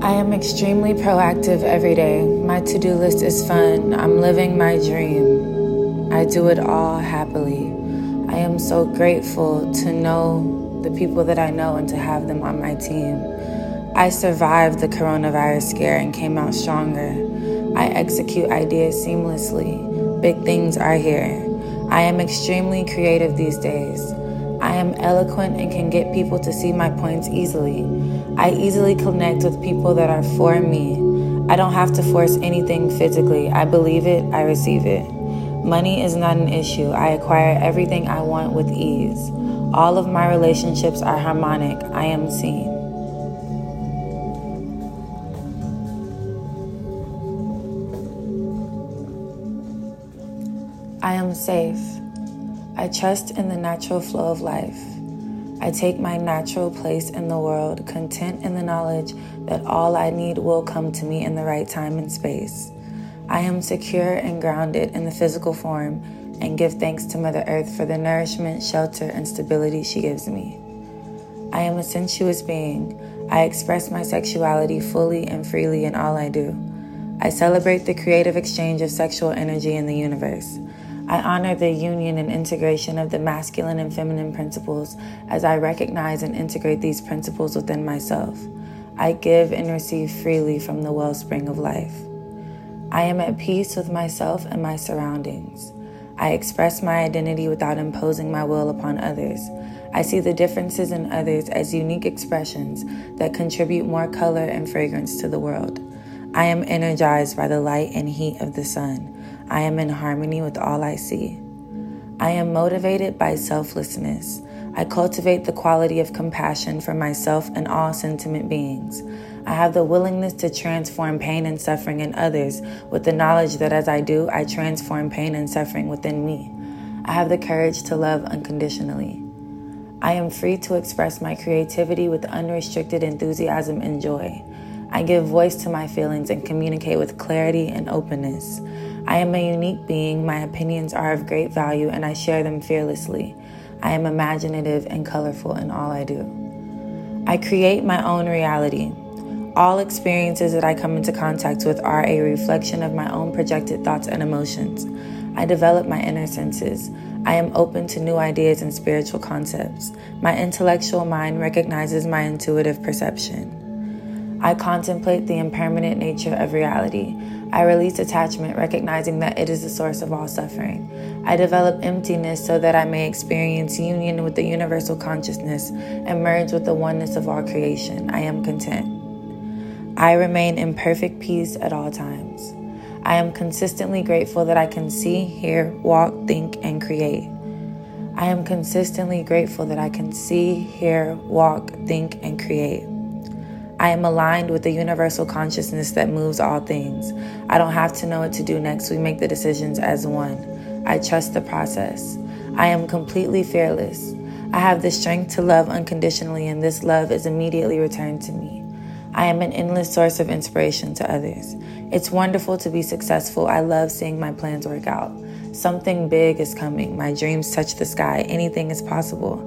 I am extremely proactive every day. My to do list is fun. I'm living my dream. I do it all happily. I am so grateful to know the people that I know and to have them on my team. I survived the coronavirus scare and came out stronger. I execute ideas seamlessly. Big things are here. I am extremely creative these days. I am eloquent and can get people to see my points easily. I easily connect with people that are for me. I don't have to force anything physically. I believe it, I receive it. Money is not an issue. I acquire everything I want with ease. All of my relationships are harmonic. I am seen. I am safe. I trust in the natural flow of life. I take my natural place in the world, content in the knowledge that all I need will come to me in the right time and space. I am secure and grounded in the physical form and give thanks to Mother Earth for the nourishment, shelter, and stability she gives me. I am a sensuous being. I express my sexuality fully and freely in all I do. I celebrate the creative exchange of sexual energy in the universe. I honor the union and integration of the masculine and feminine principles as I recognize and integrate these principles within myself. I give and receive freely from the wellspring of life. I am at peace with myself and my surroundings. I express my identity without imposing my will upon others. I see the differences in others as unique expressions that contribute more color and fragrance to the world. I am energized by the light and heat of the sun. I am in harmony with all I see. I am motivated by selflessness. I cultivate the quality of compassion for myself and all sentient beings. I have the willingness to transform pain and suffering in others with the knowledge that as I do, I transform pain and suffering within me. I have the courage to love unconditionally. I am free to express my creativity with unrestricted enthusiasm and joy. I give voice to my feelings and communicate with clarity and openness. I am a unique being, my opinions are of great value, and I share them fearlessly. I am imaginative and colorful in all I do. I create my own reality. All experiences that I come into contact with are a reflection of my own projected thoughts and emotions. I develop my inner senses. I am open to new ideas and spiritual concepts. My intellectual mind recognizes my intuitive perception. I contemplate the impermanent nature of reality. I release attachment, recognizing that it is the source of all suffering. I develop emptiness so that I may experience union with the universal consciousness and merge with the oneness of all creation. I am content. I remain in perfect peace at all times. I am consistently grateful that I can see, hear, walk, think, and create. I am consistently grateful that I can see, hear, walk, think, and create. I am aligned with the universal consciousness that moves all things. I don't have to know what to do next. We make the decisions as one. I trust the process. I am completely fearless. I have the strength to love unconditionally, and this love is immediately returned to me. I am an endless source of inspiration to others. It's wonderful to be successful. I love seeing my plans work out. Something big is coming. My dreams touch the sky. Anything is possible.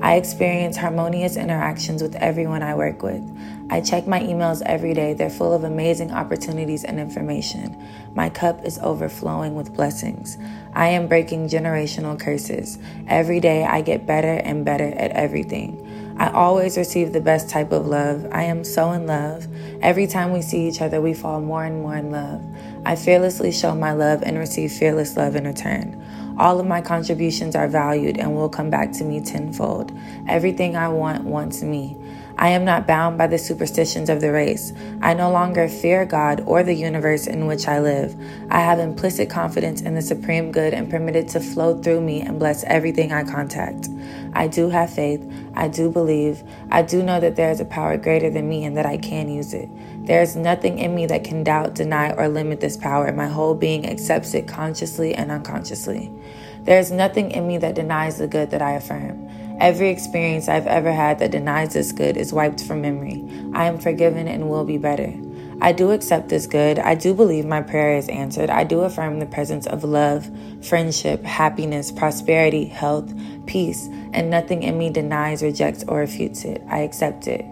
I experience harmonious interactions with everyone I work with. I check my emails every day. They're full of amazing opportunities and information. My cup is overflowing with blessings. I am breaking generational curses. Every day I get better and better at everything. I always receive the best type of love. I am so in love. Every time we see each other, we fall more and more in love. I fearlessly show my love and receive fearless love in return. All of my contributions are valued and will come back to me tenfold. Everything I want wants me. I am not bound by the superstitions of the race. I no longer fear God or the universe in which I live. I have implicit confidence in the supreme good and permit it to flow through me and bless everything I contact. I do have faith. I do believe. I do know that there is a power greater than me and that I can use it. There is nothing in me that can doubt, deny, or limit this power. My whole being accepts it consciously and unconsciously. There is nothing in me that denies the good that I affirm. Every experience I've ever had that denies this good is wiped from memory. I am forgiven and will be better. I do accept this good. I do believe my prayer is answered. I do affirm the presence of love, friendship, happiness, prosperity, health, peace, and nothing in me denies, rejects, or refutes it. I accept it.